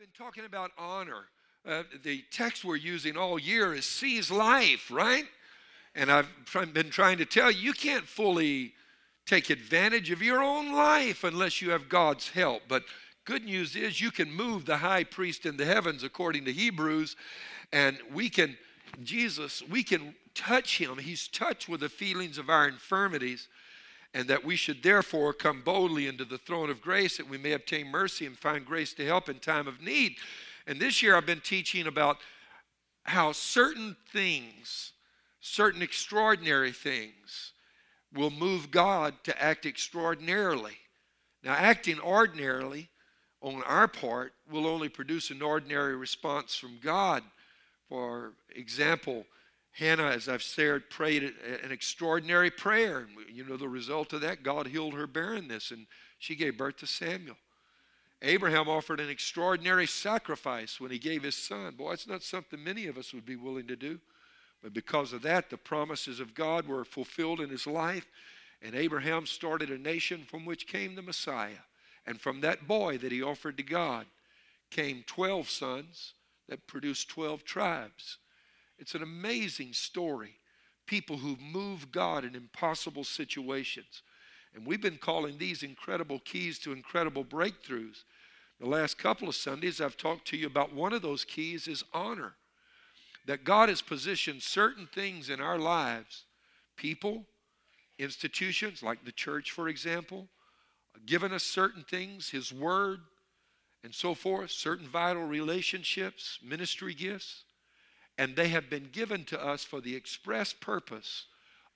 been talking about honor. Uh, the text we're using all year is seize life, right? And I've been trying to tell you, you can't fully take advantage of your own life unless you have God's help. But good news is you can move the high priest in the heavens according to Hebrews, and we can, Jesus, we can touch him. He's touched with the feelings of our infirmities, and that we should therefore come boldly into the throne of grace that we may obtain mercy and find grace to help in time of need. And this year I've been teaching about how certain things, certain extraordinary things, will move God to act extraordinarily. Now, acting ordinarily on our part will only produce an ordinary response from God. For example, Hannah, as I've said, prayed an extraordinary prayer. You know the result of that? God healed her barrenness and she gave birth to Samuel. Abraham offered an extraordinary sacrifice when he gave his son. Boy, it's not something many of us would be willing to do. But because of that, the promises of God were fulfilled in his life, and Abraham started a nation from which came the Messiah. And from that boy that he offered to God came 12 sons that produced 12 tribes. It's an amazing story. People who've moved God in impossible situations. And we've been calling these incredible keys to incredible breakthroughs. The last couple of Sundays, I've talked to you about one of those keys is honor. That God has positioned certain things in our lives, people, institutions, like the church, for example, given us certain things, His Word, and so forth, certain vital relationships, ministry gifts, and they have been given to us for the express purpose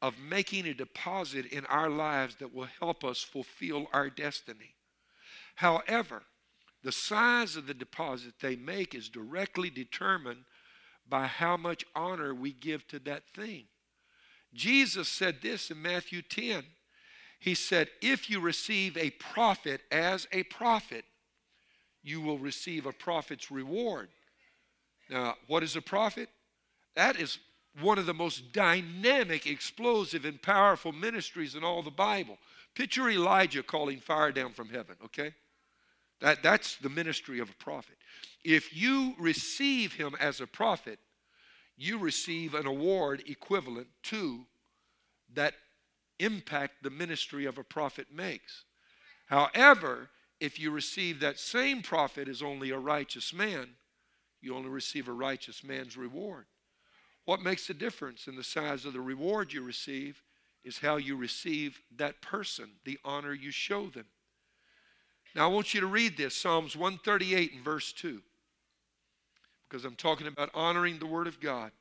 of making a deposit in our lives that will help us fulfill our destiny. However, the size of the deposit they make is directly determined by how much honor we give to that thing. Jesus said this in Matthew 10. He said, If you receive a prophet as a prophet, you will receive a prophet's reward. Now, what is a prophet? That is one of the most dynamic, explosive, and powerful ministries in all the Bible. Picture Elijah calling fire down from heaven, okay? That, that's the ministry of a prophet. If you receive him as a prophet, you receive an award equivalent to that impact the ministry of a prophet makes. However, if you receive that same prophet as only a righteous man, you only receive a righteous man's reward. What makes the difference in the size of the reward you receive is how you receive that person, the honor you show them. Now, I want you to read this Psalms 138 and verse 2, because I'm talking about honoring the Word of God.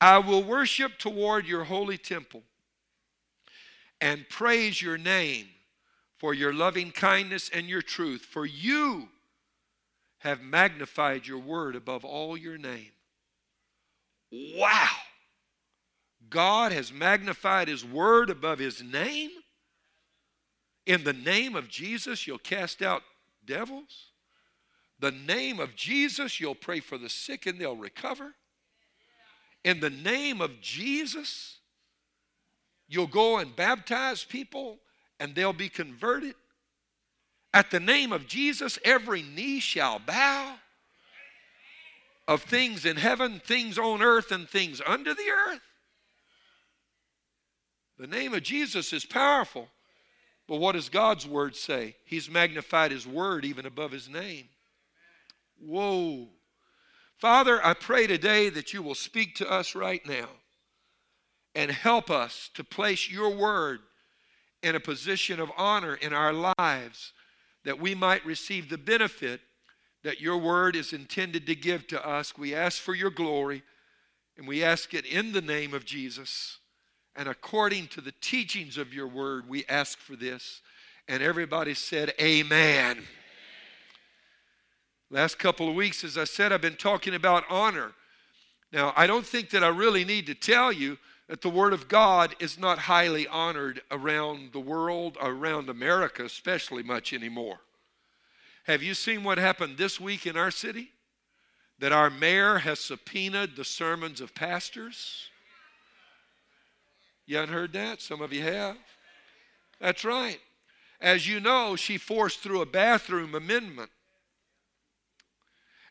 I will worship toward your holy temple and praise your name for your loving kindness and your truth, for you have magnified your word above all your name. Wow! God has magnified his word above his name. In the name of Jesus, you'll cast out devils. The name of Jesus, you'll pray for the sick and they'll recover. In the name of Jesus, you'll go and baptize people and they'll be converted. At the name of Jesus, every knee shall bow of things in heaven, things on earth, and things under the earth. The name of Jesus is powerful. But what does God's word say? He's magnified his word even above his name. Whoa. Father, I pray today that you will speak to us right now and help us to place your word in a position of honor in our lives that we might receive the benefit that your word is intended to give to us. We ask for your glory, and we ask it in the name of Jesus. And according to the teachings of your word, we ask for this. And everybody said, Amen. Last couple of weeks, as I said, I've been talking about honor. Now, I don't think that I really need to tell you that the Word of God is not highly honored around the world, around America, especially much anymore. Have you seen what happened this week in our city? That our mayor has subpoenaed the sermons of pastors? You haven't heard that? Some of you have. That's right. As you know, she forced through a bathroom amendment.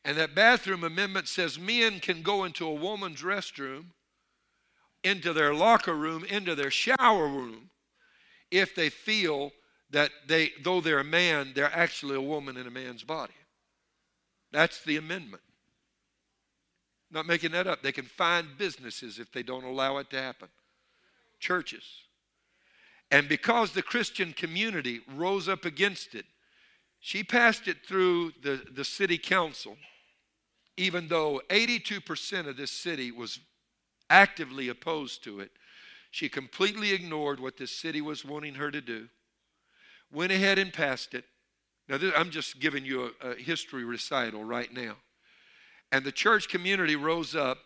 And that bathroom amendment says men can go into a woman's restroom, into their locker room, into their shower room, if they feel that they, though they're a man, they're actually a woman in a man's body. That's the amendment. Not making that up. They can find businesses if they don't allow it to happen. Churches. And because the Christian community rose up against it, she passed it through the, the city council, even though 82% of this city was actively opposed to it. She completely ignored what the city was wanting her to do, went ahead and passed it. Now, this, I'm just giving you a, a history recital right now. And the church community rose up,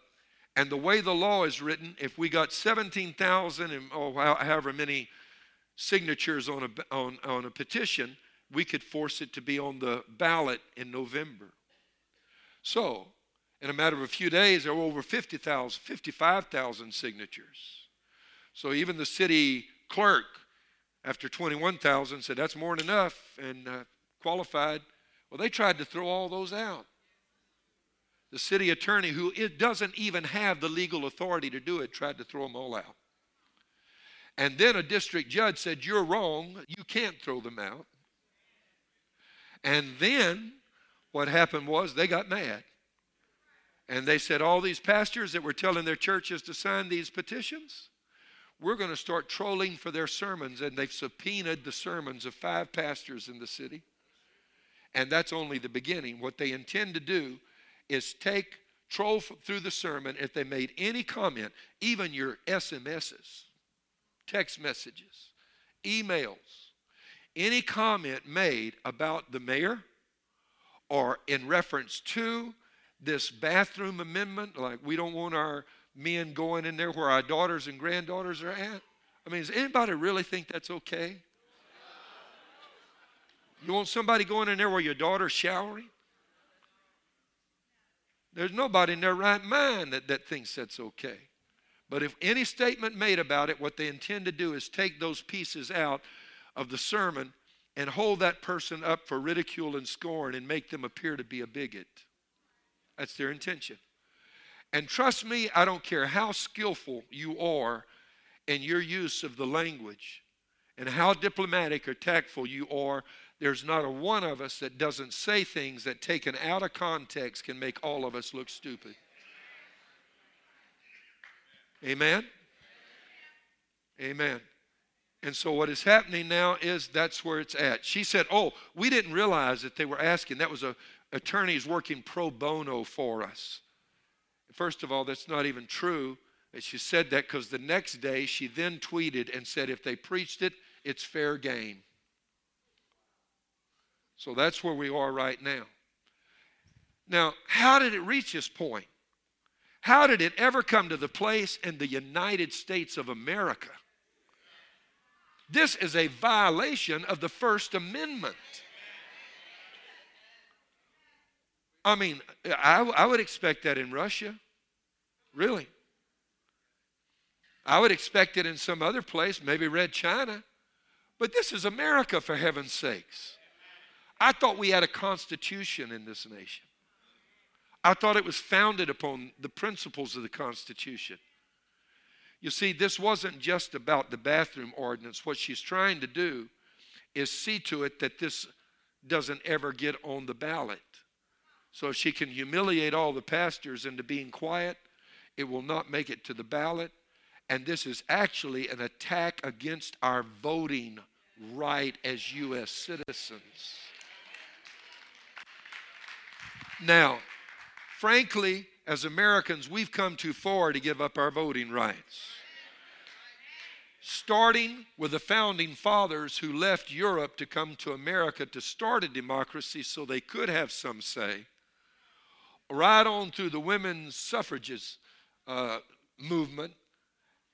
and the way the law is written, if we got 17,000 and oh, however many signatures on a, on, on a petition, we could force it to be on the ballot in November. So, in a matter of a few days, there were over 50,000, 55,000 signatures. So even the city clerk, after 21,000, said that's more than enough and uh, qualified. Well, they tried to throw all those out. The city attorney, who it doesn't even have the legal authority to do it, tried to throw them all out. And then a district judge said, You're wrong. You can't throw them out. And then what happened was they got mad. And they said, All these pastors that were telling their churches to sign these petitions, we're going to start trolling for their sermons. And they've subpoenaed the sermons of five pastors in the city. And that's only the beginning. What they intend to do is take, troll through the sermon if they made any comment, even your SMSs, text messages, emails, any comment made about the mayor or in reference to this bathroom amendment, like we don't want our men going in there where our daughters and granddaughters are at? I mean, does anybody really think that's okay? You want somebody going in there where your daughter's showering? There's nobody in their right mind that, that thinks that's okay. But if any statement made about it, what they intend to do is take those pieces out of the sermon and hold that person up for ridicule and scorn and make them appear to be a bigot. That's their intention. And trust me, I don't care how skillful you are in your use of the language and how diplomatic or tactful you are, there's not a one of us that doesn't say things that taken out of context can make all of us look stupid. Amen? Amen. And so what is happening now is that's where it's at. She said, "Oh, we didn't realize that they were asking. That was a attorneys working pro bono for us." First of all, that's not even true. She said that because the next day she then tweeted and said, if they preached it, it's fair game. So that's where we are right now. Now, how did it reach this point? How did it ever come to the place in the United States of America? This is a violation of the First Amendment. I mean, I, I would expect that in Russia. Really. I would expect it in some other place, maybe Red China. But this is America, for heaven's sakes. I thought we had a constitution in this nation. I thought it was founded upon the principles of the Constitution. You see, this wasn't just about the bathroom ordinance. What she's trying to do is see to it that this doesn't ever get on the ballot. So if she can humiliate all the pastors into being quiet, it will not make it to the ballot. And this is actually an attack against our voting right as U.S. citizens. Now, frankly, as Americans, we've come too far to give up our voting rights. Starting with the founding fathers who left Europe to come to America to start a democracy so they could have some say, right on through the women's suffrages uh, movement,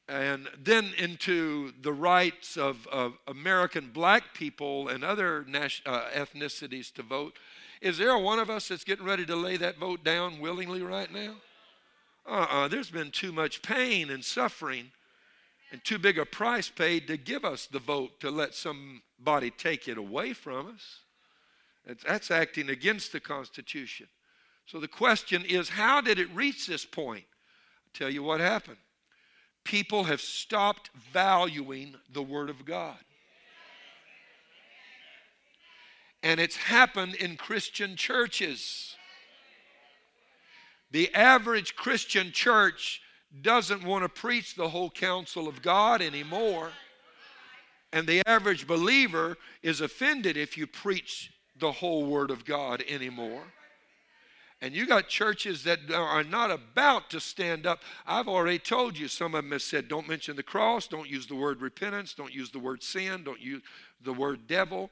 and then into the rights of, of American black people and other uh, ethnicities to vote. Is there one of us that's getting ready to lay that vote down willingly right now? Uh uh-uh, uh there's been too much pain and suffering and too big a price paid to give us the vote to let somebody take it away from us. That's acting against the Constitution. So the question is how did it reach this point? I'll tell you what happened. People have stopped valuing the Word of God. And it's happened in Christian churches. The average Christian church doesn't want to preach the whole counsel of God anymore. And the average believer is offended if you preach the whole Word of God anymore. And you got churches that are not about to stand up. I've already told you, some of them have said, don't mention the cross, don't use the word repentance, don't use the word sin, don't use the word devil,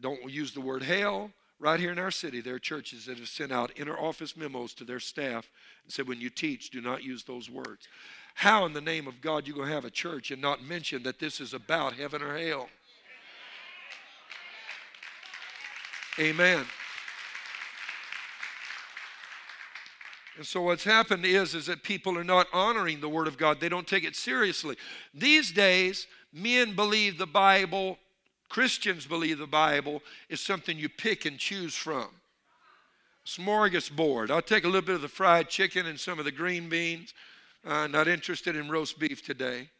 don't use the word hell. Right here in our city, there are churches that have sent out inner office memos to their staff and said, when you teach, do not use those words. How in the name of God you going to have a church and not mention that this is about heaven or hell? Amen. And so what's happened is is that people are not honoring the word of God. They don't take it seriously. These days, men believe the Bible, Christians believe the Bible is something you pick and choose from. Smorgasbord. I'll take a little bit of the fried chicken and some of the green beans. Uh, not interested in roast beef today.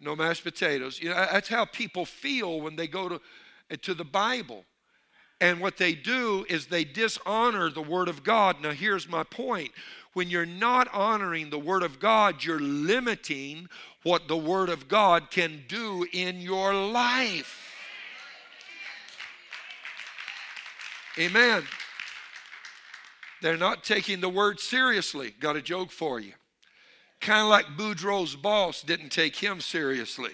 No mashed potatoes. You know, that's how people feel when they go to, to the Bible. And what they do is they dishonor the Word of God. Now, here's my point. When you're not honoring the Word of God, you're limiting what the Word of God can do in your life. Amen. They're not taking the Word seriously. Got a joke for you. Kind of like Boudreaux's boss didn't take him seriously.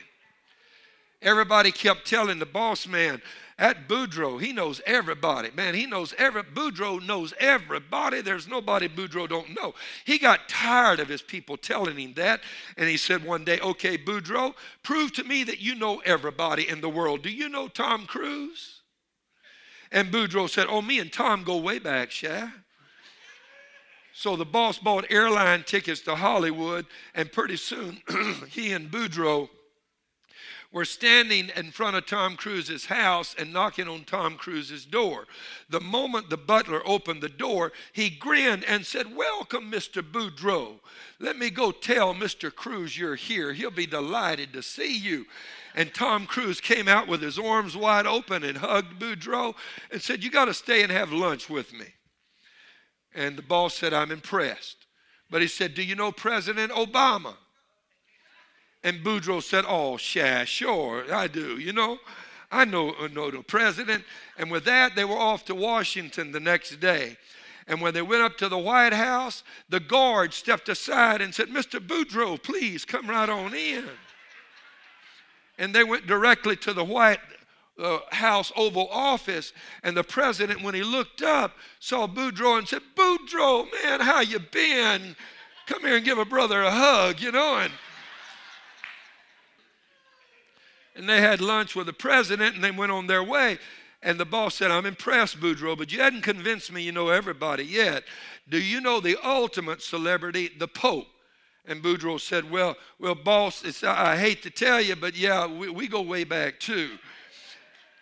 Everybody kept telling the boss man, at Boudreaux, he knows everybody. Man, he knows every Boudreaux knows everybody. There's nobody Boudreaux don't know. He got tired of his people telling him that, and he said one day, "Okay, Boudreaux, prove to me that you know everybody in the world. Do you know Tom Cruise?" And Boudreaux said, "Oh, me and Tom go way back, Sha." So the boss bought airline tickets to Hollywood, and pretty soon he and Boudreaux were standing in front of Tom Cruise's house and knocking on Tom Cruise's door. The moment the butler opened the door, he grinned and said, Welcome, Mr. Boudreaux. Let me go tell Mr. Cruise you're here. He'll be delighted to see you. And Tom Cruise came out with his arms wide open and hugged Boudreaux and said, You got to stay and have lunch with me. And the boss said, I'm impressed. But he said, Do you know President Obama? And Boudreaux said, Oh, yeah, sure, I do. You know, I know, uh, know the president. And with that, they were off to Washington the next day. And when they went up to the White House, the guard stepped aside and said, Mr. Boudreaux, please come right on in. And they went directly to the White uh, House Oval Office. And the president, when he looked up, saw Boudreaux and said, Boudreaux, man, how you been? Come here and give a brother a hug, you know. And and they had lunch with the president and they went on their way. And the boss said, I'm impressed, Boudreaux, but you hadn't convinced me you know everybody yet. Do you know the ultimate celebrity, the Pope? And Boudreaux said, Well, well, boss, I hate to tell you, but yeah, we, we go way back too.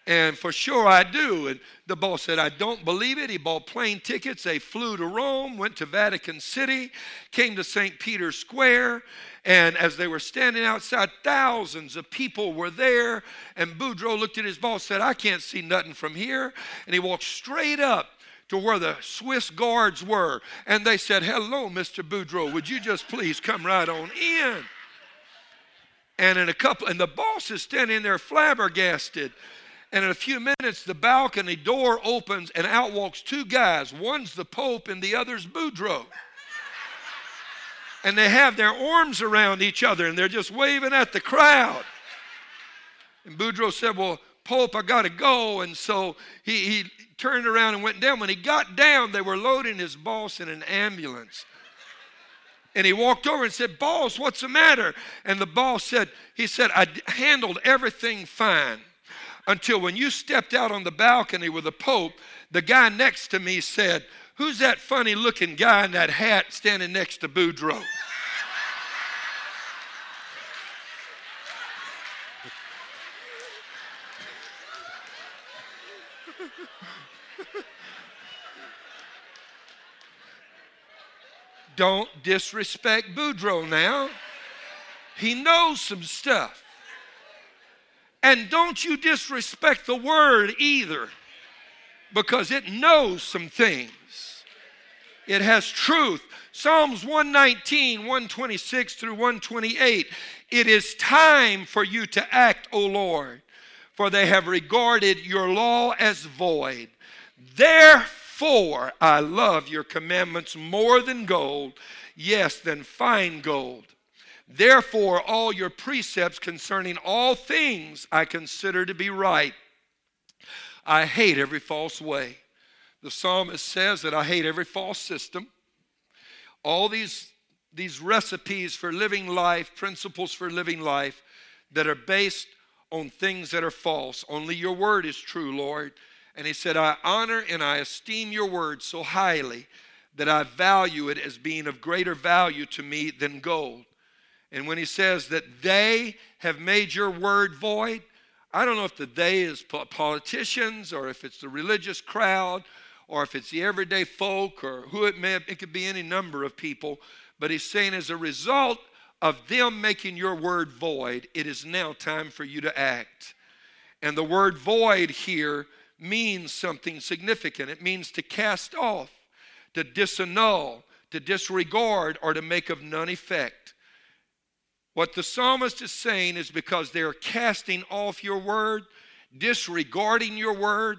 And for sure I do. And the boss said, I don't believe it. He bought plane tickets. They flew to Rome, went to Vatican City, came to St. Peter's Square. And as they were standing outside, thousands of people were there. And Boudreaux looked at his boss, said, I can't see nothing from here. And he walked straight up to where the Swiss guards were. And they said, Hello, Mr. Boudreaux. Would you just please come right on in? And in a couple, and the boss is standing there flabbergasted. And in a few minutes, the balcony door opens and out walks two guys. One's the Pope and the other's Boudreaux. And they have their arms around each other and they're just waving at the crowd. And Boudreaux said, Well, Pope, I got to go. And so he, he turned around and went down. When he got down, they were loading his boss in an ambulance. And he walked over and said, Boss, what's the matter? And the boss said, He said, I handled everything fine until when you stepped out on the balcony with the Pope, the guy next to me said, Who's that funny looking guy in that hat standing next to Boudreaux? Don't disrespect Boudreaux now. He knows some stuff. And don't you disrespect the word either, because it knows some things. It has truth. Psalms 119, 126 through 128. It is time for you to act, O Lord, for they have regarded your law as void. Therefore, I love your commandments more than gold, yes, than fine gold. Therefore, all your precepts concerning all things I consider to be right. I hate every false way. The psalmist says that I hate every false system. All these, these recipes for living life, principles for living life that are based on things that are false. Only your word is true, Lord. And he said, I honor and I esteem your word so highly that I value it as being of greater value to me than gold. And when he says that they have made your word void, I don't know if the they is politicians or if it's the religious crowd or if it's the everyday folk or who it may it could be any number of people. But he's saying as a result of them making your word void, it is now time for you to act. And the word void here means something significant. It means to cast off, to disannul, to disregard, or to make of none effect. What the psalmist is saying is because they're casting off your word, disregarding your word,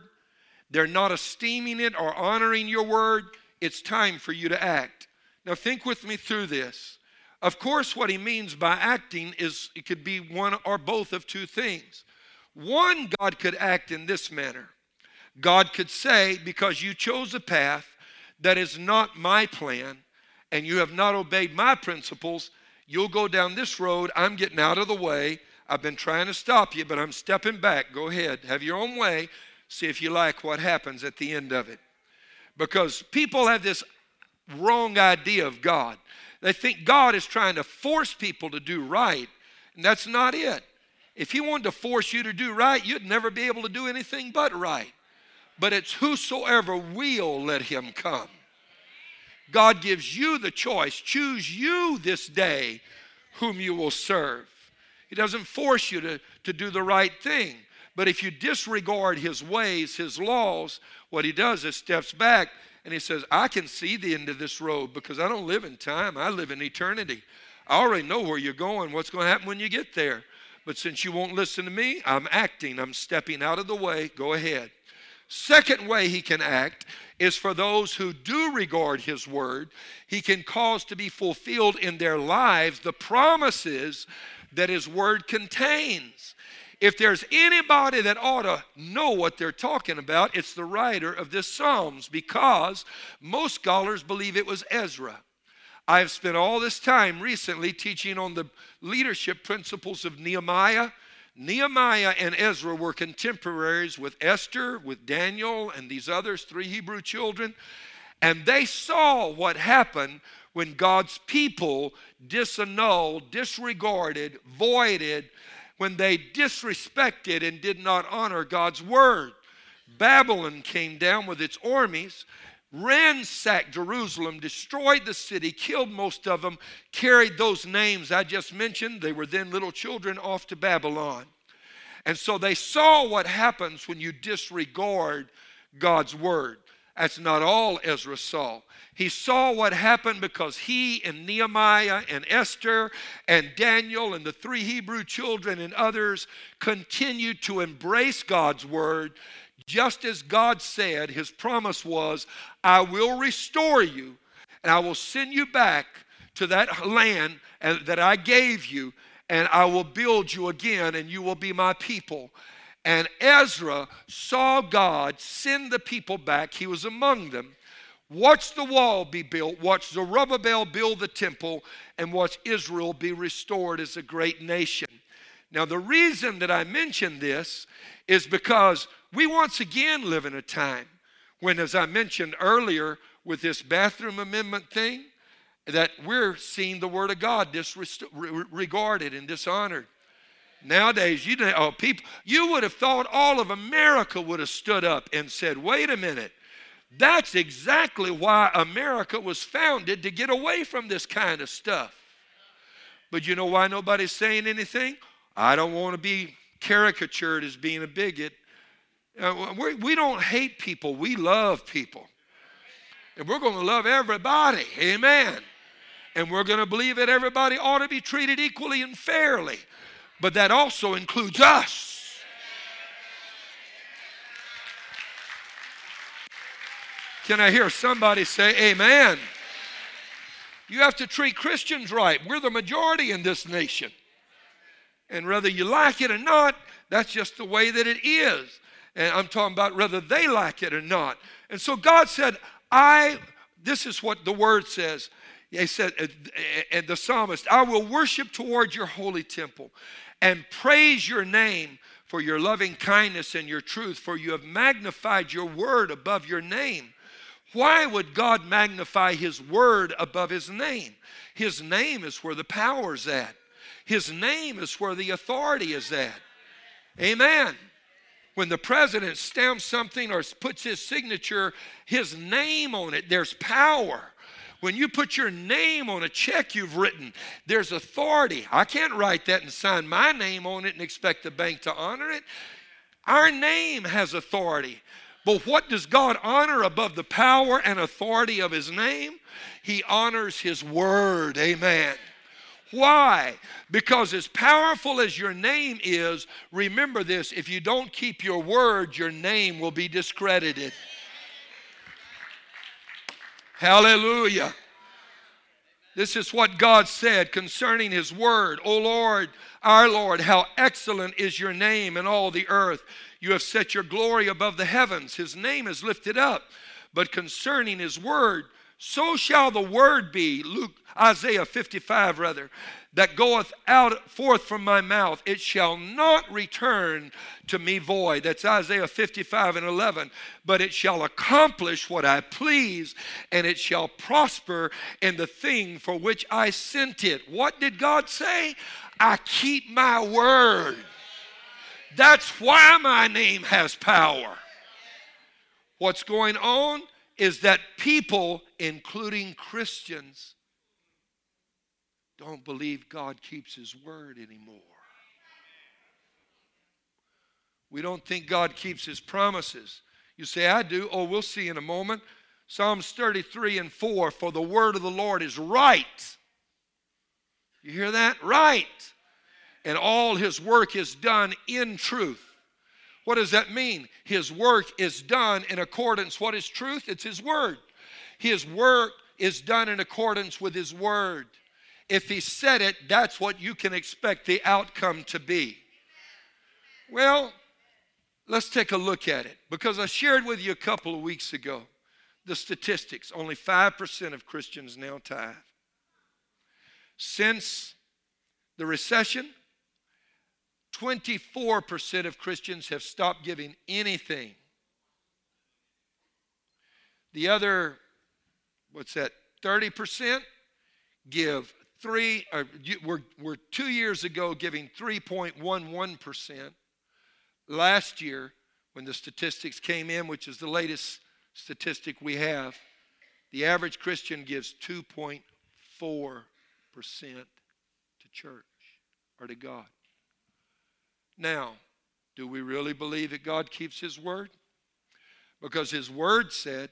they're not esteeming it or honoring your word, it's time for you to act. Now, think with me through this. Of course, what he means by acting is it could be one or both of two things. One, God could act in this manner God could say, Because you chose a path that is not my plan and you have not obeyed my principles, You'll go down this road. I'm getting out of the way. I've been trying to stop you, but I'm stepping back. Go ahead. Have your own way. See if you like what happens at the end of it. Because people have this wrong idea of God. They think God is trying to force people to do right, and that's not it. If He wanted to force you to do right, you'd never be able to do anything but right. But it's whosoever will let Him come. God gives you the choice. Choose you this day whom you will serve. He doesn't force you to, to do the right thing. But if you disregard his ways, his laws, what he does is steps back and he says, I can see the end of this road because I don't live in time, I live in eternity. I already know where you're going, what's going to happen when you get there. But since you won't listen to me, I'm acting, I'm stepping out of the way. Go ahead. Second way he can act is for those who do regard his word. He can cause to be fulfilled in their lives the promises that his word contains. If there's anybody that ought to know what they're talking about, it's the writer of this Psalms because most scholars believe it was Ezra. I've spent all this time recently teaching on the leadership principles of Nehemiah Nehemiah and Ezra were contemporaries with Esther, with Daniel, and these others, three Hebrew children. And they saw what happened when God's people disannulled, disregarded, voided, when they disrespected and did not honor God's word. Babylon came down with its armies, ransacked Jerusalem, destroyed the city, killed most of them, carried those names I just mentioned. They were then little children off to Babylon. And so they saw what happens when you disregard God's word. That's not all Ezra saw. He saw what happened because he and Nehemiah and Esther and Daniel and the three Hebrew children and others continued to embrace God's word just as God said, his promise was, I will restore you and I will send you back to that land that I gave you and I will build you again and you will be my people. And Ezra saw God send the people back. He was among them. Watch the wall be built, watch Zerubbabel build the temple, and watch Israel be restored as a great nation. Now, the reason that I mention this is because we once again live in a time when, as I mentioned earlier with this bathroom amendment thing, that we're seeing the Word of God disregarded and dishonored. Nowadays, you know, oh, people, you would have thought all of America would have stood up and said, "Wait a minute, That's exactly why America was founded to get away from this kind of stuff. But you know why nobody's saying anything? I don't want to be caricatured as being a bigot. Uh, we don't hate people, we love people. And we're going to love everybody. Amen. And we're going to believe that everybody ought to be treated equally and fairly. But that also includes us. Can I hear somebody say amen? You have to treat Christians right. We're the majority in this nation. And whether you like it or not, that's just the way that it is. And I'm talking about whether they like it or not. And so God said, I, this is what the word says. He said, and the psalmist, I will worship toward your holy temple and praise your name for your loving kindness and your truth, for you have magnified your word above your name. Why would God magnify his word above his name? His name is where the power's at. His name is where the authority is at. Amen. When the president stamps something or puts his signature, his name on it, there's power. When you put your name on a check you've written, there's authority. I can't write that and sign my name on it and expect the bank to honor it. Our name has authority. But what does God honor above the power and authority of His name? He honors His word. Amen. Why? Because as powerful as your name is, remember this if you don't keep your word, your name will be discredited. Hallelujah. This is what God said concerning His word. O Lord, our Lord, how excellent is your name in all the earth. You have set your glory above the heavens. His name is lifted up. But concerning His word, so shall the word be, Luke, Isaiah 55 rather, that goeth out forth from my mouth. It shall not return to me void. That's Isaiah 55 and 11. But it shall accomplish what I please, and it shall prosper in the thing for which I sent it. What did God say? I keep my word. That's why my name has power. What's going on is that people, including Christians, don't believe God keeps His word anymore. We don't think God keeps His promises. You say, I do. Oh, we'll see in a moment. Psalms 33 and 4 For the word of the Lord is right. You hear that? Right. And all His work is done in truth. What does that mean? His work is done in accordance. What is truth? It's His Word. His work is done in accordance with His Word. If He said it, that's what you can expect the outcome to be. Well, let's take a look at it because I shared with you a couple of weeks ago the statistics. Only 5% of Christians now tithe. Since the recession, 24% of Christians have stopped giving anything. The other, what's that, 30% give three, uh, or we're, we're two years ago giving 3.11%. Last year, when the statistics came in, which is the latest statistic we have, the average Christian gives 2.4% to church or to God. Now, do we really believe that God keeps His word? Because His word said,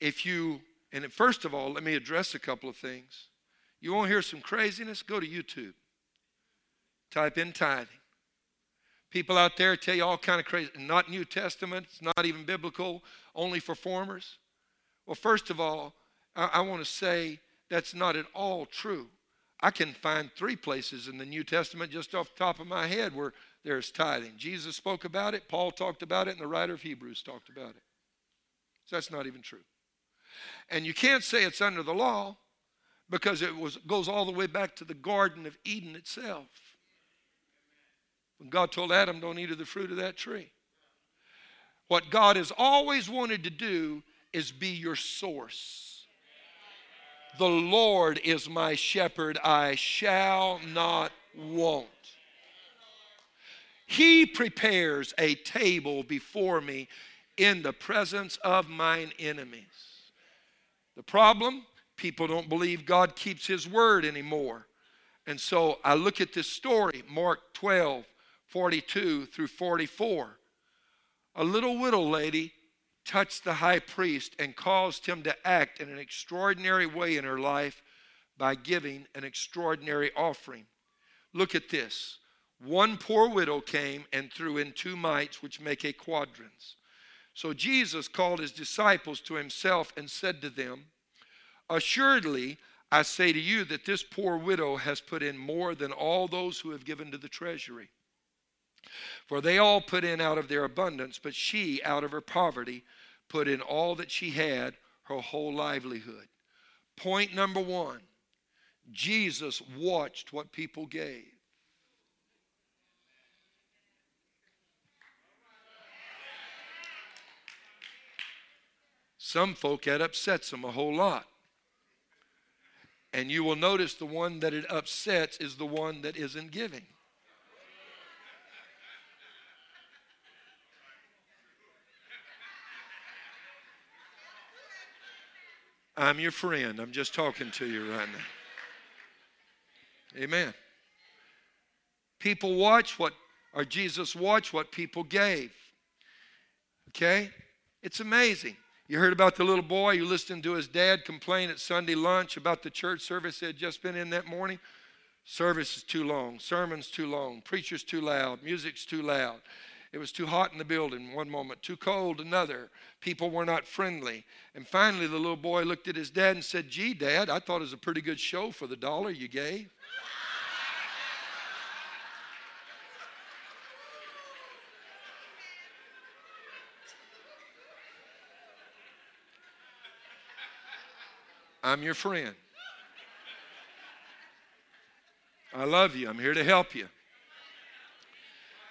if you, and first of all, let me address a couple of things. You want to hear some craziness? Go to YouTube. Type in tithing. People out there tell you all kind of crazy, not New Testament, it's not even biblical, only for formers. Well, first of all, I, I want to say that's not at all true. I can find three places in the New Testament just off the top of my head where there's tithing. Jesus spoke about it, Paul talked about it, and the writer of Hebrews talked about it. So that's not even true. And you can't say it's under the law because it was, goes all the way back to the Garden of Eden itself. When God told Adam, don't eat of the fruit of that tree. What God has always wanted to do is be your source. The Lord is my shepherd, I shall not want. He prepares a table before me in the presence of mine enemies. The problem? People don't believe God keeps his word anymore. And so I look at this story, Mark 12, 42 through 44. A little widow lady touched the high priest and caused him to act in an extraordinary way in her life by giving an extraordinary offering. Look at this. One poor widow came and threw in two mites, which make a quadrans. So Jesus called his disciples to himself and said to them, Assuredly, I say to you that this poor widow has put in more than all those who have given to the treasury. For they all put in out of their abundance, but she, out of her poverty, put in all that she had, her whole livelihood. Point number one Jesus watched what people gave. Some folk, that upsets them a whole lot. And you will notice the one that it upsets is the one that isn't giving. I'm your friend. I'm just talking to you right now. Amen. People watch what, or Jesus watched what people gave. Okay? It's amazing. You heard about the little boy You listened to his dad complain at Sunday lunch about the church service that had just been in that morning. Service is too long, sermon's too long, preacher's too loud, music's too loud. It was too hot in the building one moment, too cold another. People were not friendly. And finally, the little boy looked at his dad and said, Gee, Dad, I thought it was a pretty good show for the dollar you gave. I'm your friend. I love you. I'm here to help you.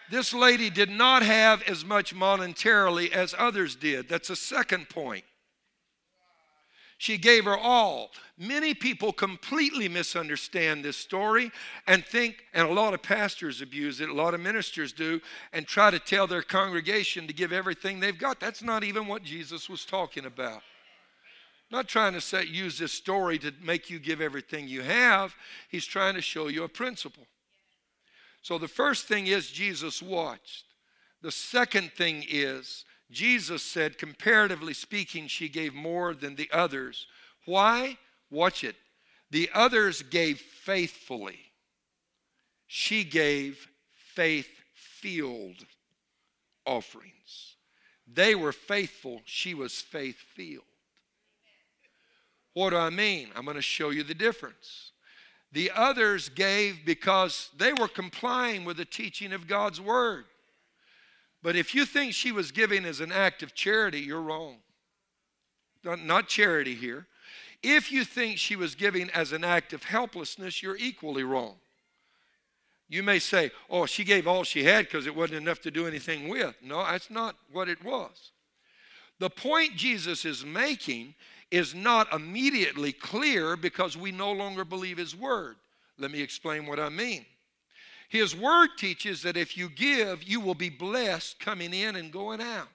This lady did not have as much monetarily as others did. That's a second point. She gave her all. Many people completely misunderstand this story and think, and a lot of pastors abuse it, a lot of ministers do, and try to tell their congregation to give everything they've got. That's not even what Jesus was talking about not trying to use this story to make you give everything you have. He's trying to show you a principle. So the first thing is Jesus watched. The second thing is Jesus said, comparatively speaking, she gave more than the others. Why? Watch it. The others gave faithfully. She gave faith filled offerings. They were faithful, she was faith filled. What do I mean? I'm going to show you the difference. The others gave because they were complying with the teaching of God's word. But if you think she was giving as an act of charity, you're wrong. Not charity here. If you think she was giving as an act of helplessness, you're equally wrong. You may say, oh, she gave all she had because it wasn't enough to do anything with. No, that's not what it was. The point Jesus is making is not immediately clear because we no longer believe His Word. Let me explain what I mean. His Word teaches that if you give, you will be blessed coming in and going out.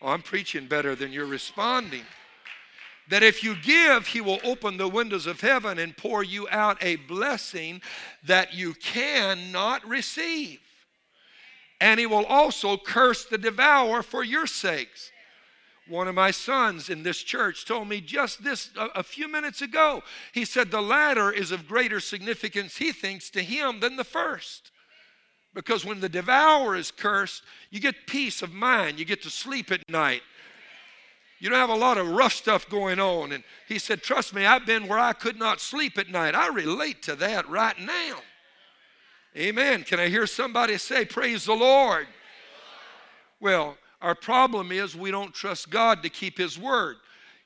Oh, I'm preaching better than you're responding. That if you give, He will open the windows of heaven and pour you out a blessing that you cannot receive. And He will also curse the devourer for your sakes. One of my sons in this church told me just this a, a, few minutes ago. He said the latter is of greater significance, he thinks, to him than the first. Because when the devourer is cursed, you get peace of mind, you get to sleep at night. You don't have a lot of rough stuff going on. And he said, Trust me, I've been where I could not sleep at night. I relate to that right now. Amen. Can I hear somebody say, Praise the Lord? Well, our problem is we don't trust God to keep His word.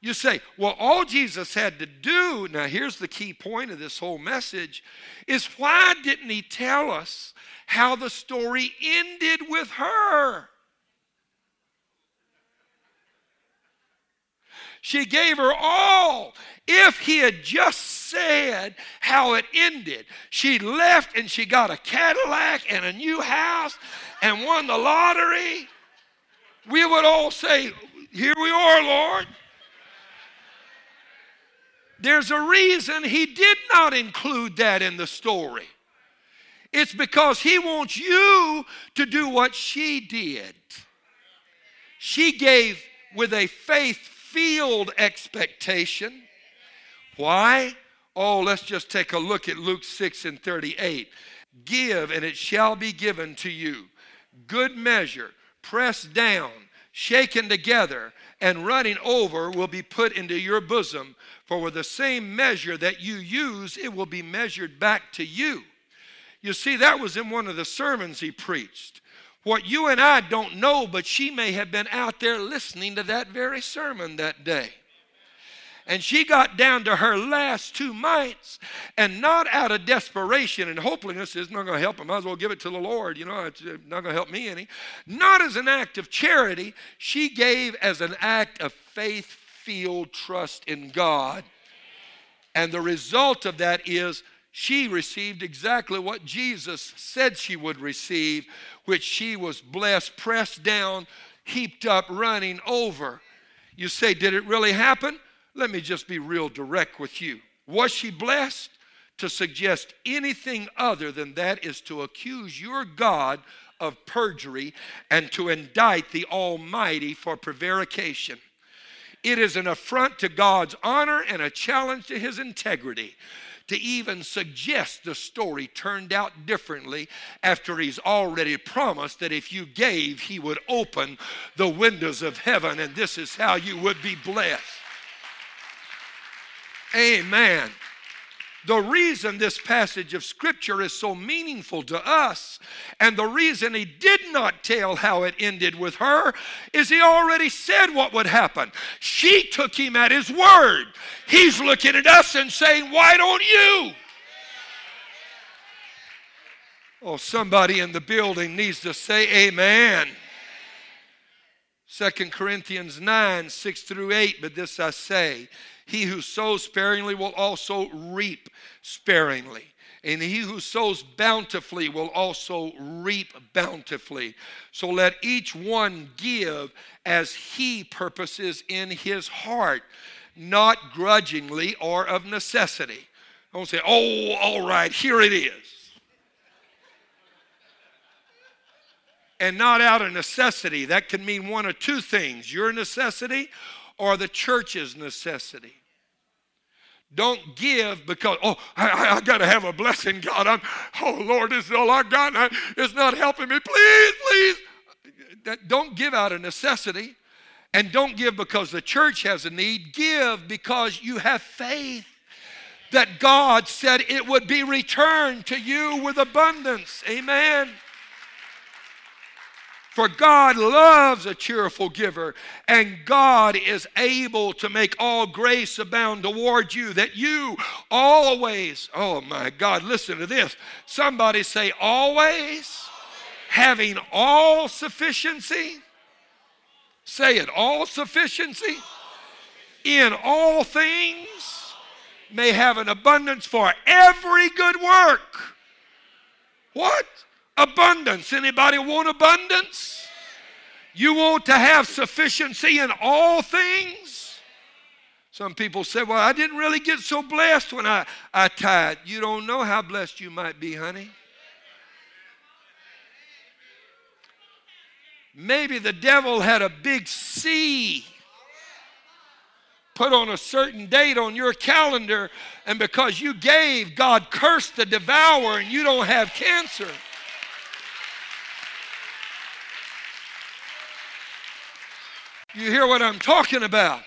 You say, well, all Jesus had to do, now here's the key point of this whole message, is why didn't He tell us how the story ended with her? She gave her all. If he had just said how it ended, she left and she got a Cadillac and a new house and won the lottery. We would all say, Here we are, Lord. There's a reason he did not include that in the story. It's because he wants you to do what she did. She gave with a faith filled expectation. Why? Oh, let's just take a look at Luke 6 and 38. Give, and it shall be given to you. Good measure, pressed down, shaken together, and running over will be put into your bosom. For with the same measure that you use, it will be measured back to you. You see, that was in one of the sermons he preached. What you and I don't know, but she may have been out there listening to that very sermon that day. And she got down to her last two mites, and not out of desperation and hopelessness, it's not going to help. I might as well give it to the Lord. You know, it's uh, not going to help me any. Not as an act of charity, she gave as an act of faith filled trust in God. And the result of that is she received exactly what Jesus said she would receive, which she was blessed, pressed down, heaped up, running over. You say, Did it really happen? Let me just be real direct with you. Was she blessed? To suggest anything other than that is to accuse your God of perjury and to indict the Almighty for prevarication. It is an affront to God's honor and a challenge to his integrity to even suggest the story turned out differently after he's already promised that if you gave, he would open the windows of heaven and this is how you would be blessed. Amen. The reason this passage of Scripture is so meaningful to us, and the reason he did not tell how it ended with her, is he already said what would happen. She took him at his word. He's looking at us and saying, Why don't you? Oh, somebody in the building needs to say, Amen. 2 Corinthians 9, 6 through 8, but this I say he who sows sparingly will also reap sparingly. And he who sows bountifully will also reap bountifully. So let each one give as he purposes in his heart, not grudgingly or of necessity. Don't say, oh, all right, here it is. And not out of necessity. That can mean one of two things your necessity or the church's necessity. Don't give because, oh, I, I, got to have a blessing, God. I'm, oh, Lord, this is all I got. I, it's not helping me. Please, please. That, Don't give out of necessity. And don't give because the church has a need. Give because you have faith that God said it would be returned to you with abundance. Amen. For God loves a cheerful giver, and God is able to make all grace abound toward you, that you always, oh my God, listen to this. Somebody say, always, having all sufficiency. Say it, all sufficiency in all things may have an abundance for every good work. What? Abundance. Anybody want abundance? You want to have sufficiency in all things? Some people say, Well, I didn't really get so blessed when I, I tithe. You don't know how blessed you might be, honey. Maybe the devil had a big C put on a certain date on your calendar, and because you gave, God cursed the devourer and you don't have cancer. You hear what I'm talking about?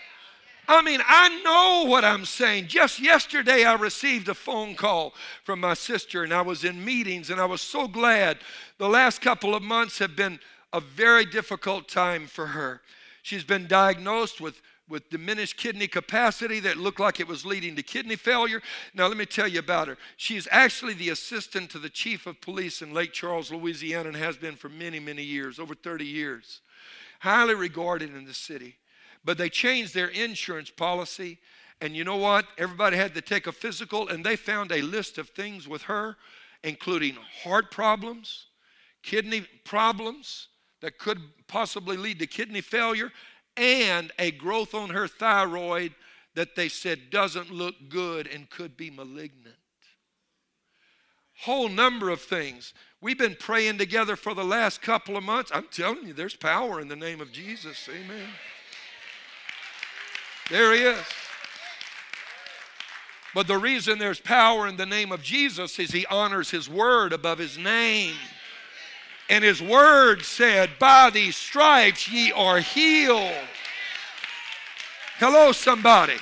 I mean, I know what I'm saying. Just yesterday, I received a phone call from my sister, and I was in meetings, and I was so glad. The last couple of months have been a very difficult time for her. She's been diagnosed with, with diminished kidney capacity that looked like it was leading to kidney failure. Now, let me tell you about her. She's actually the assistant to the chief of police in Lake Charles, Louisiana, and has been for many, many years over 30 years highly regarded in the city. But they changed their insurance policy. And you know what? Everybody had to take a physical, and they found a list of things with her, including heart problems, kidney problems. that could possibly lead to kidney failure and a growth on her thyroid that they said doesn't look good and could be malignant. Whole number of things. We've been praying together for the last couple of months. I'm telling you, there's power in the name of Jesus. Amen. There he is. But the reason there's power in the name of Jesus is he honors his word above his name. And his word said, By these stripes ye are healed. Hello, somebody.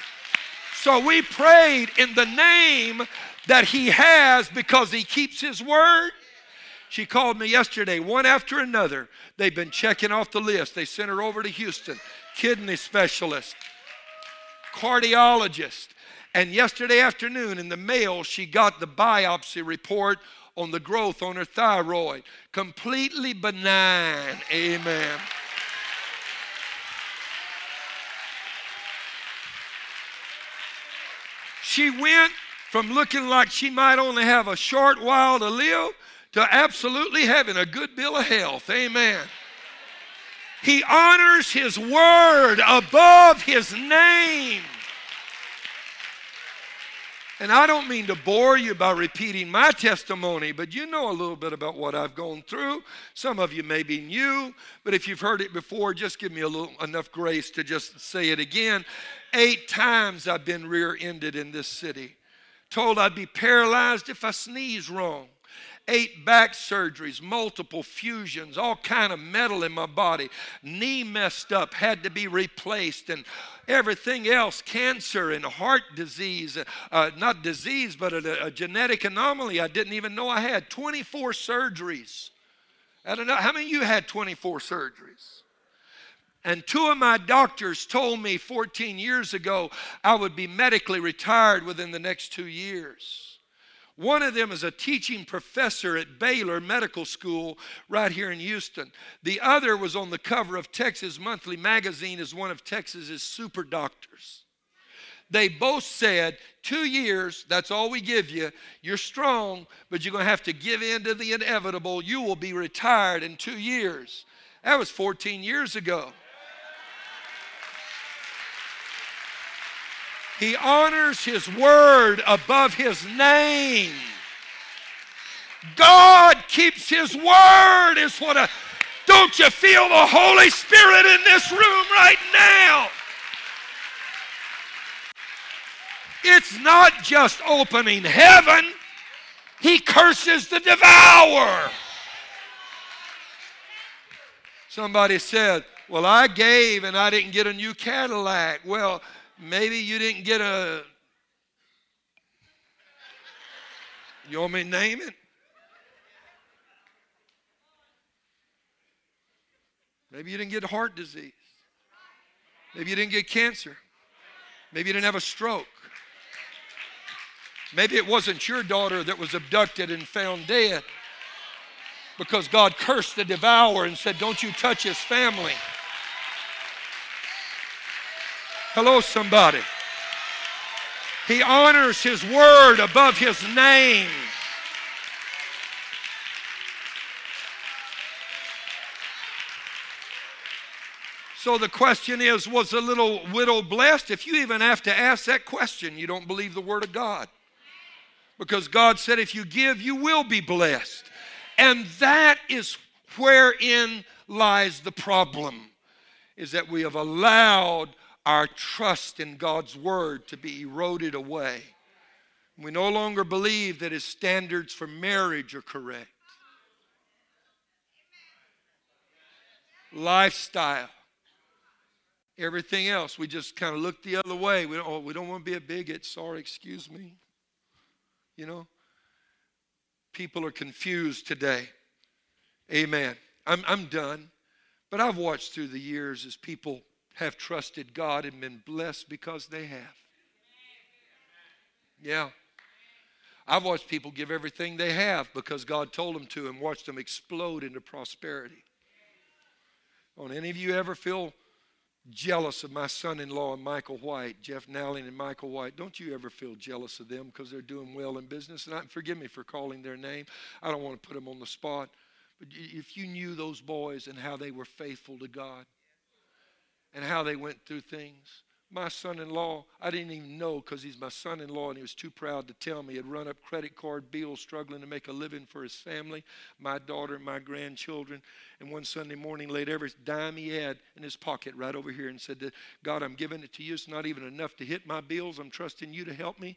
So we prayed in the name that he has because he keeps his word. She called me yesterday, one after another. They've been checking off the list. They sent her over to Houston, kidney specialist, cardiologist. And yesterday afternoon in the mail, she got the biopsy report on the growth on her thyroid. Completely benign. Amen. She went from looking like she might only have a short while to live to absolutely having a good bill of health. Amen. He honors his word above his name. And I don't mean to bore you by repeating my testimony, but you know a little bit about what I've gone through. Some of you may be new, but if you've heard it before, just give me a little enough grace to just say it again. Eight times I've been rear-ended in this city. Told I'd be paralyzed if I sneezed wrong eight back surgeries, multiple fusions, all kind of metal in my body. Knee messed up, had to be replaced, and everything else, cancer and heart disease, uh, not disease, but a, a, genetic anomaly I didn't even know I had. 24 surgeries. I don't know, how many of you had 24 surgeries? And two of my doctors told me 14 years ago I would be medically retired within the next two years. One of them is a teaching professor at Baylor Medical School right here in Houston. The other was on the cover of Texas Monthly Magazine as one of Texas's super doctors. They both said, two years, that's all we give you. You're strong, but you're going to have to give in to the inevitable. You will be retired in two years. That was 14 years ago. He honors his word above his name. God keeps his word, is what a. Don't you feel the Holy Spirit in this room right now? It's not just opening heaven, he curses the devourer. Somebody said, Well, I gave and I didn't get a new Cadillac. Well, Maybe you didn't get a. You want me to name it? Maybe you didn't get heart disease. Maybe you didn't get cancer. Maybe you didn't have a stroke. Maybe it wasn't your daughter that was abducted and found dead because God cursed the devourer and said, Don't you touch his family. Hello, somebody. He honors his word above his name. So the question is Was the little widow blessed? If you even have to ask that question, you don't believe the word of God. Because God said, If you give, you will be blessed. And that is wherein lies the problem, is that we have allowed our trust in God's word to be eroded away. We no longer believe that his standards for marriage are correct. Lifestyle. Everything else, we just kind of look the other way. We don't, oh, we don't want to be a bigot. Sorry, excuse me. You know? People are confused today. Amen. I'm, I'm done. But I've watched through the years as people have trusted God and been blessed because they have. Yeah. I've watched people give everything they have because God told them to and watched them explode into prosperity. Don't any of you ever feel jealous of my son in law and Michael White, Jeff Nalling and Michael White? Don't you ever feel jealous of them because they're doing well in business? And I, forgive me for calling their name. I don't want to put them on the spot. But if you knew those boys and how they were faithful to God and how they went through things, my son in law, I didn't even know because he's my son in law and he was too proud to tell me. He had run up credit card bills, struggling to make a living for his family, my daughter, my grandchildren. And one Sunday morning, laid every dime he had in his pocket right over here and said, God, I'm giving it to you. It's not even enough to hit my bills. I'm trusting you to help me.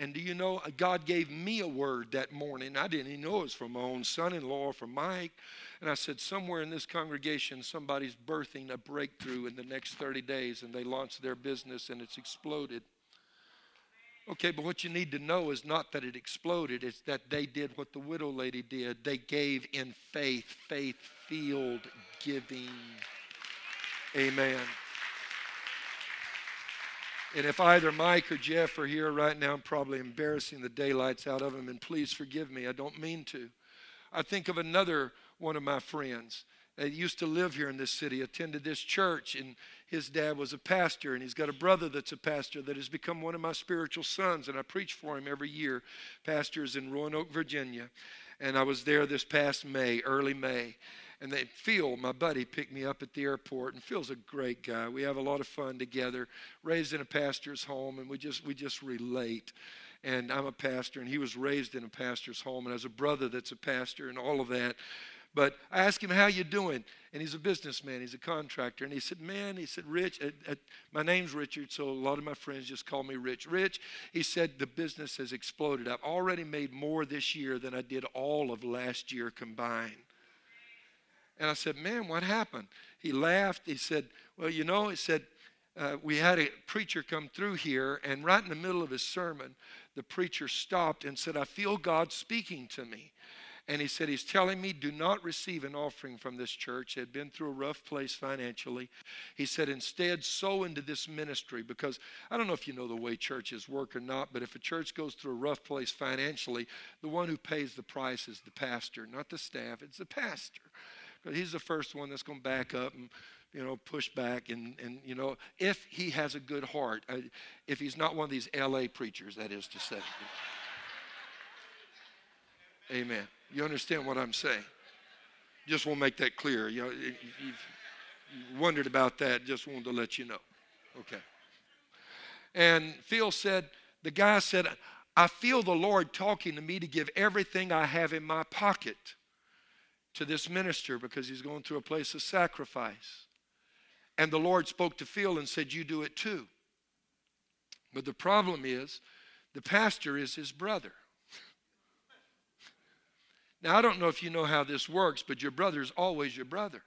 And do you know, God gave me a word that morning. I didn't even know it was from my own son in law, from Mike. And I said, somewhere in this congregation, somebody's birthing a breakthrough in the next 30 days, and they launched their business and it's exploded. Okay, but what you need to know is not that it exploded, it's that they did what the widow lady did. They gave in faith, faith filled giving. Amen. And if either Mike or Jeff are here right now, I'm probably embarrassing the daylights out of them, and please forgive me. I don't mean to. I think of another one of my friends that used to live here in this city, attended this church, and his dad was a pastor, and he's got a brother that's a pastor that has become one of my spiritual sons, and I preach for him every year. Pastors in Roanoke, Virginia. And I was there this past May, early May. And they Phil, my buddy, picked me up at the airport, and Phil's a great guy. We have a lot of fun together. Raised in a pastor's home, and we just we just relate. And I'm a pastor, and he was raised in a pastor's home, and has a brother that's a pastor, and all of that. But I asked him, How you doing? And he's a businessman, he's a contractor. And he said, Man, he said, Rich, my name's Richard, so a lot of my friends just call me Rich. Rich, he said, the business has exploded. I've already made more this year than I did all of last year combined. And I said, Man, what happened? He laughed. He said, Well, you know, he said, uh, we had a preacher come through here, and right in the middle of his sermon, the preacher stopped and said, I feel God speaking to me. And he said, He's telling me, do not receive an offering from this church. It had been through a rough place financially. He said, instead, sow into this ministry because I don't know if you know the way churches work or not, but if a church goes through a rough place financially, the one who pays the price is the pastor, not the staff, it's the pastor he's the first one that's going to back up and you know push back and and you know if he has a good heart uh, if he's not one of these la preachers that is to say. Amen. You understand what i'm saying? Just want to make that clear you know if you've wondered about that just wanted to let you know. Okay. And phil said the guy said i feel the lord talking to me to give everything i have in my pocket to this minister because he's going through a place of sacrifice. And the Lord spoke to Phil and said, You do it too. But the problem is, the pastor is his brother. Now, I don't know if you know how this works, but your brother is always your brother.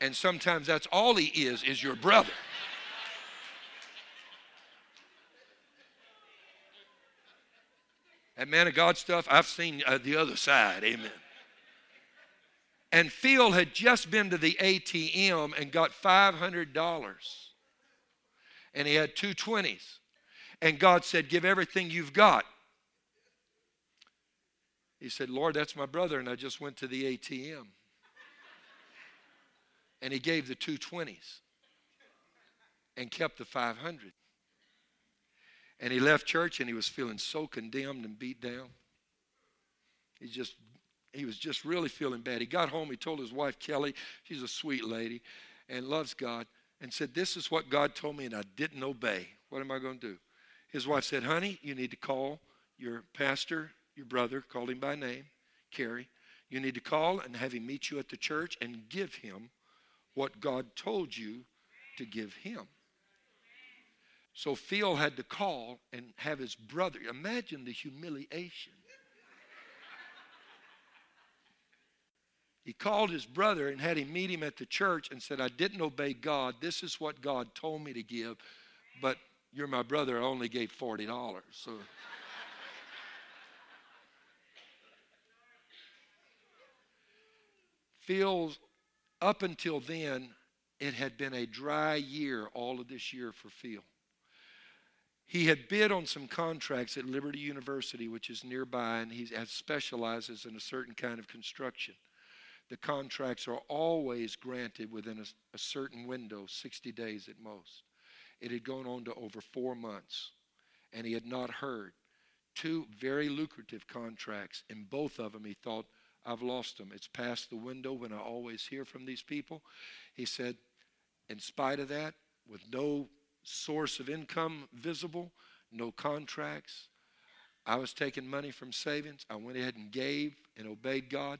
And sometimes that's all he is, is your brother. That man of God stuff, I've seen uh, the other side. Amen. And Phil had just been to the ATM and got $500. And he had two 20s. And God said, Give everything you've got. He said, Lord, that's my brother. And I just went to the ATM. And he gave the two 20s and kept the 500. And he left church and he was feeling so condemned and beat down. He just he was just really feeling bad. He got home, he told his wife Kelly, she's a sweet lady and loves God, and said, This is what God told me, and I didn't obey. What am I going to do? His wife said, Honey, you need to call your pastor, your brother, called him by name, Kerry. You need to call and have him meet you at the church and give him what God told you to give him. So Phil had to call and have his brother. Imagine the humiliation. He called his brother and had him meet him at the church and said, I didn't obey God. This is what God told me to give, but you're my brother. I only gave $40. So. Phil's, up until then, it had been a dry year all of this year for Phil. He had bid on some contracts at Liberty University, which is nearby, and he specializes in a certain kind of construction. The contracts are always granted within a, a certain window, 60 days at most. It had gone on to over four months, and he had not heard. two very lucrative contracts. In both of them, he thought, I've lost them. It's past the window when I always hear from these people. He said, in spite of that, with no source of income visible, no contracts, I was taking money from savings. I went ahead and gave and obeyed God.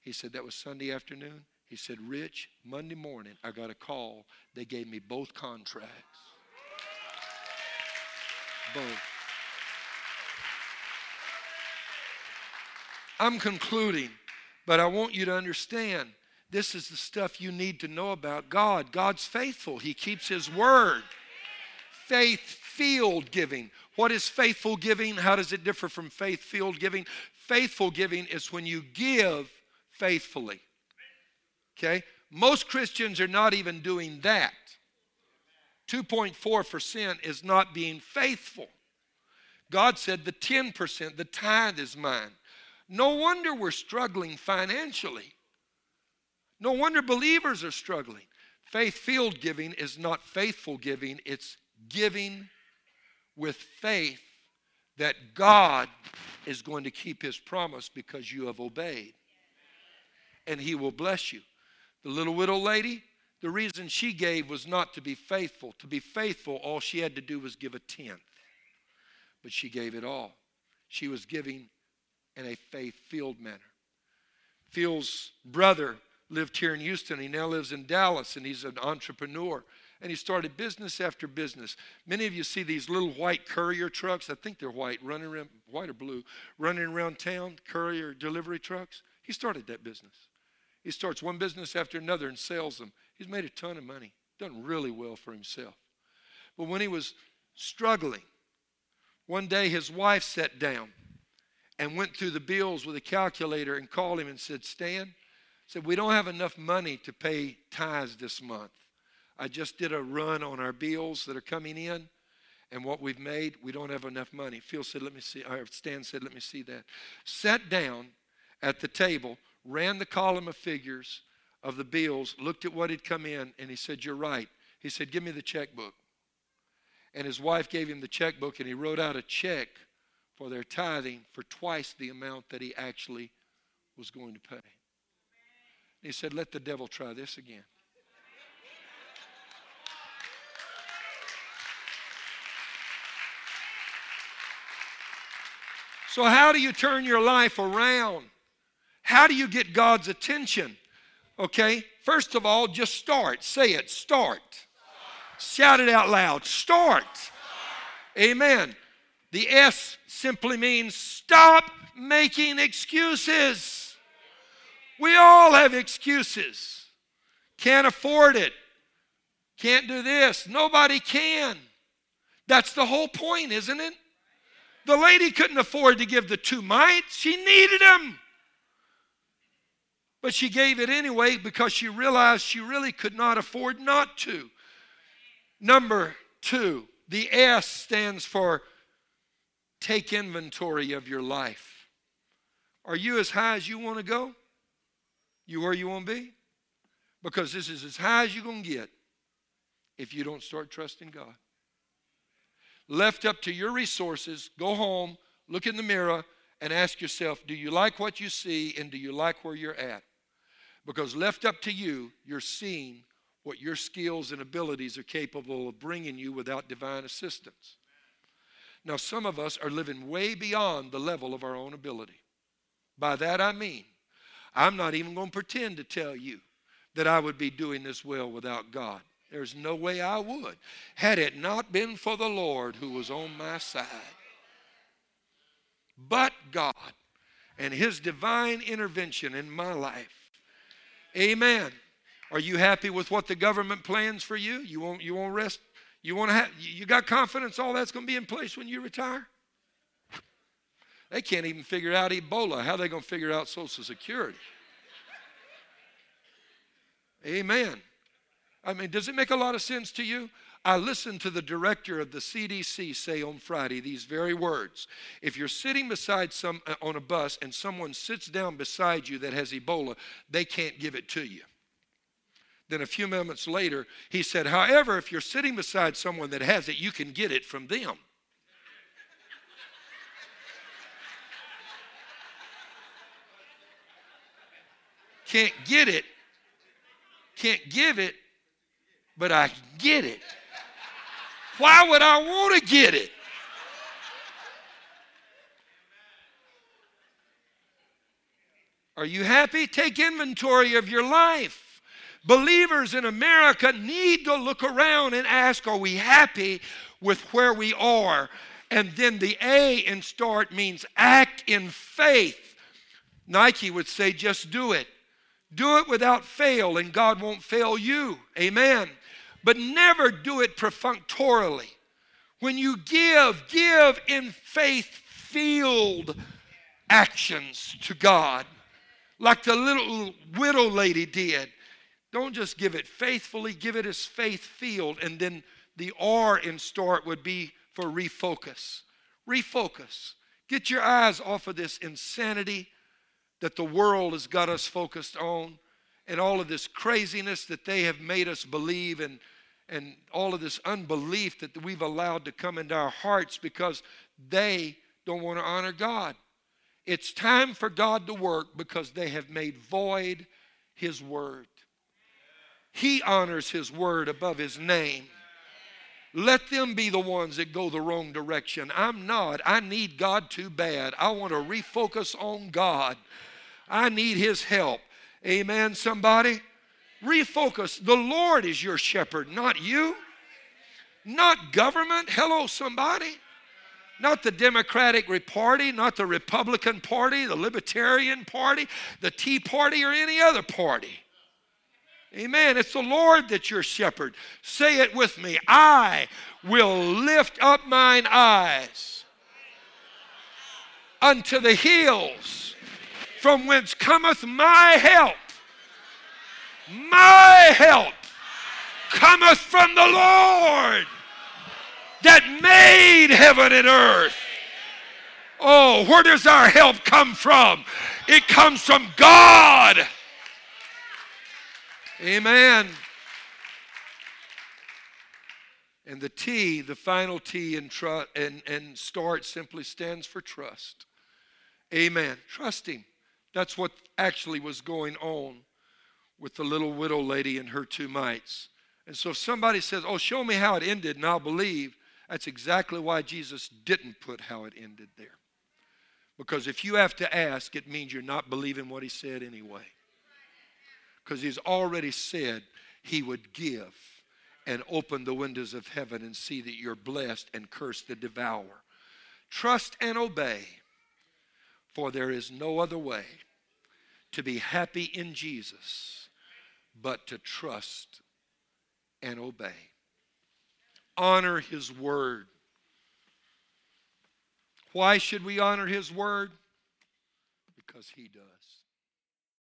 He said, that was Sunday afternoon. He said, Rich, Monday morning, I got a call. They gave me both contracts. Both. I'm concluding, but I want you to understand this is the stuff you need to know about God. God's faithful, He keeps His word. Faith filled giving. What is faithful giving? How does it differ from faith filled giving? Faithful giving is when you give faithfully. Okay? Most Christians are not even doing that. 2.4% is not being faithful. God said the 10%, the tithe is mine. No wonder we're struggling financially. No wonder believers are struggling. Faith filled giving is not faithful giving, it's giving with faith that God is going to keep his promise because you have obeyed. And he will bless you. The little widow lady, the reason she gave was not to be faithful. To be faithful, all she had to do was give a tenth. But she gave it all. She was giving in a faith filled manner. Phil's brother lived here in Houston. He now lives in Dallas and he's an entrepreneur. And he started business after business. Many of you see these little white courier trucks. I think they're white, running around, white or blue, running around town, courier delivery trucks. He started that business. He starts one business after another and sells them. He's made a ton of money, done really well for himself. But when he was struggling, one day his wife sat down and went through the bills with a calculator and called him and said, Stan, said, we don't have enough money to pay tithes this month. I just did a run on our bills that are coming in and what we've made. We don't have enough money. Phil said, let me see. Or Stan said, let me see that. Sat down at the table, ran the column of figures of the bills, looked at what had come in, and he said, You're right. He said, Give me the checkbook. And his wife gave him the checkbook, and he wrote out a check for their tithing for twice the amount that he actually was going to pay. He said, Let the devil try this again. So, how do you turn your life around? How do you get God's attention? Okay, first of all, just start. Say it, start. start. Shout it out loud. Start. start. Amen. The S simply means stop making excuses. We all have excuses. Can't afford it. Can't do this. Nobody can. That's the whole point, isn't it? The lady couldn't afford to give the two mites, she needed them. But she gave it anyway because she realized she really could not afford not to. Number two, the S stands for take inventory of your life. Are you as high as you want to go? You where you want to be? Because this is as high as you're going to get if you don't start trusting God. Left up to your resources, go home, look in the mirror, and ask yourself do you like what you see and do you like where you're at? Because left up to you, you're seeing what your skills and abilities are capable of bringing you without divine assistance. Now, some of us are living way beyond the level of our own ability. By that I mean, I'm not even going to pretend to tell you that I would be doing this well without God. There's no way I would, had it not been for the Lord who was on my side. But God and His divine intervention in my life. Amen. Are you happy with what the government plans for you? You won't, you won't rest you want to have, you got confidence all that's going to be in place when you retire? They can't even figure out Ebola. How are they going to figure out Social Security? Amen. I mean, does it make a lot of sense to you? I listened to the director of the CDC say on Friday these very words. If you're sitting beside some uh, on a bus and someone sits down beside you that has Ebola, they can't give it to you. Then a few moments later, he said, "However, if you're sitting beside someone that has it, you can get it from them." can't get it, can't give it but I get it. Why would I want to get it? Are you happy? Take inventory of your life. Believers in America need to look around and ask, are we happy with where we are? And then the A in start means act in faith. Nike would say, just do it. Do it without fail, and God won't fail you. Amen. But never do it perfunctorily. When you give, give in faith filled actions to God, like the little widow lady did. Don't just give it faithfully, give it as faith filled. And then the R in start would be for refocus. Refocus. Get your eyes off of this insanity that the world has got us focused on and all of this craziness that they have made us believe and and all of this unbelief that we've allowed to come into our hearts because they don't want to honor God. It's time for God to work because they have made void his word. He honors his word above his name. Let them be the ones that go the wrong direction. I'm not. I need God too bad. I want to refocus on God. I need His help. Amen, somebody? Refocus. The Lord is your shepherd, not you. Not government. Hello, somebody. Not the Democratic Party, not the Republican Party, the Libertarian Party, the Tea Party, or any other party. Amen. It's the Lord that's your shepherd. Say it with me. I will lift up mine eyes unto the hills from whence cometh my help. My help cometh from the Lord that made heaven and earth. Oh, where does our help come from? It comes from God. Amen. And the T, the final T in start simply stands for trust. Amen. Trust Him. That's what actually was going on with the little widow lady and her two mites. And so if somebody says, Oh, show me how it ended, and I'll believe, that's exactly why Jesus didn't put how it ended there. Because if you have to ask, it means you're not believing what He said anyway because he's already said he would give and open the windows of heaven and see that you're blessed and curse the devourer. Trust and obey, for there is no other way to be happy in Jesus but to trust and obey. Honor his word. Why should we honor his word? Because he does.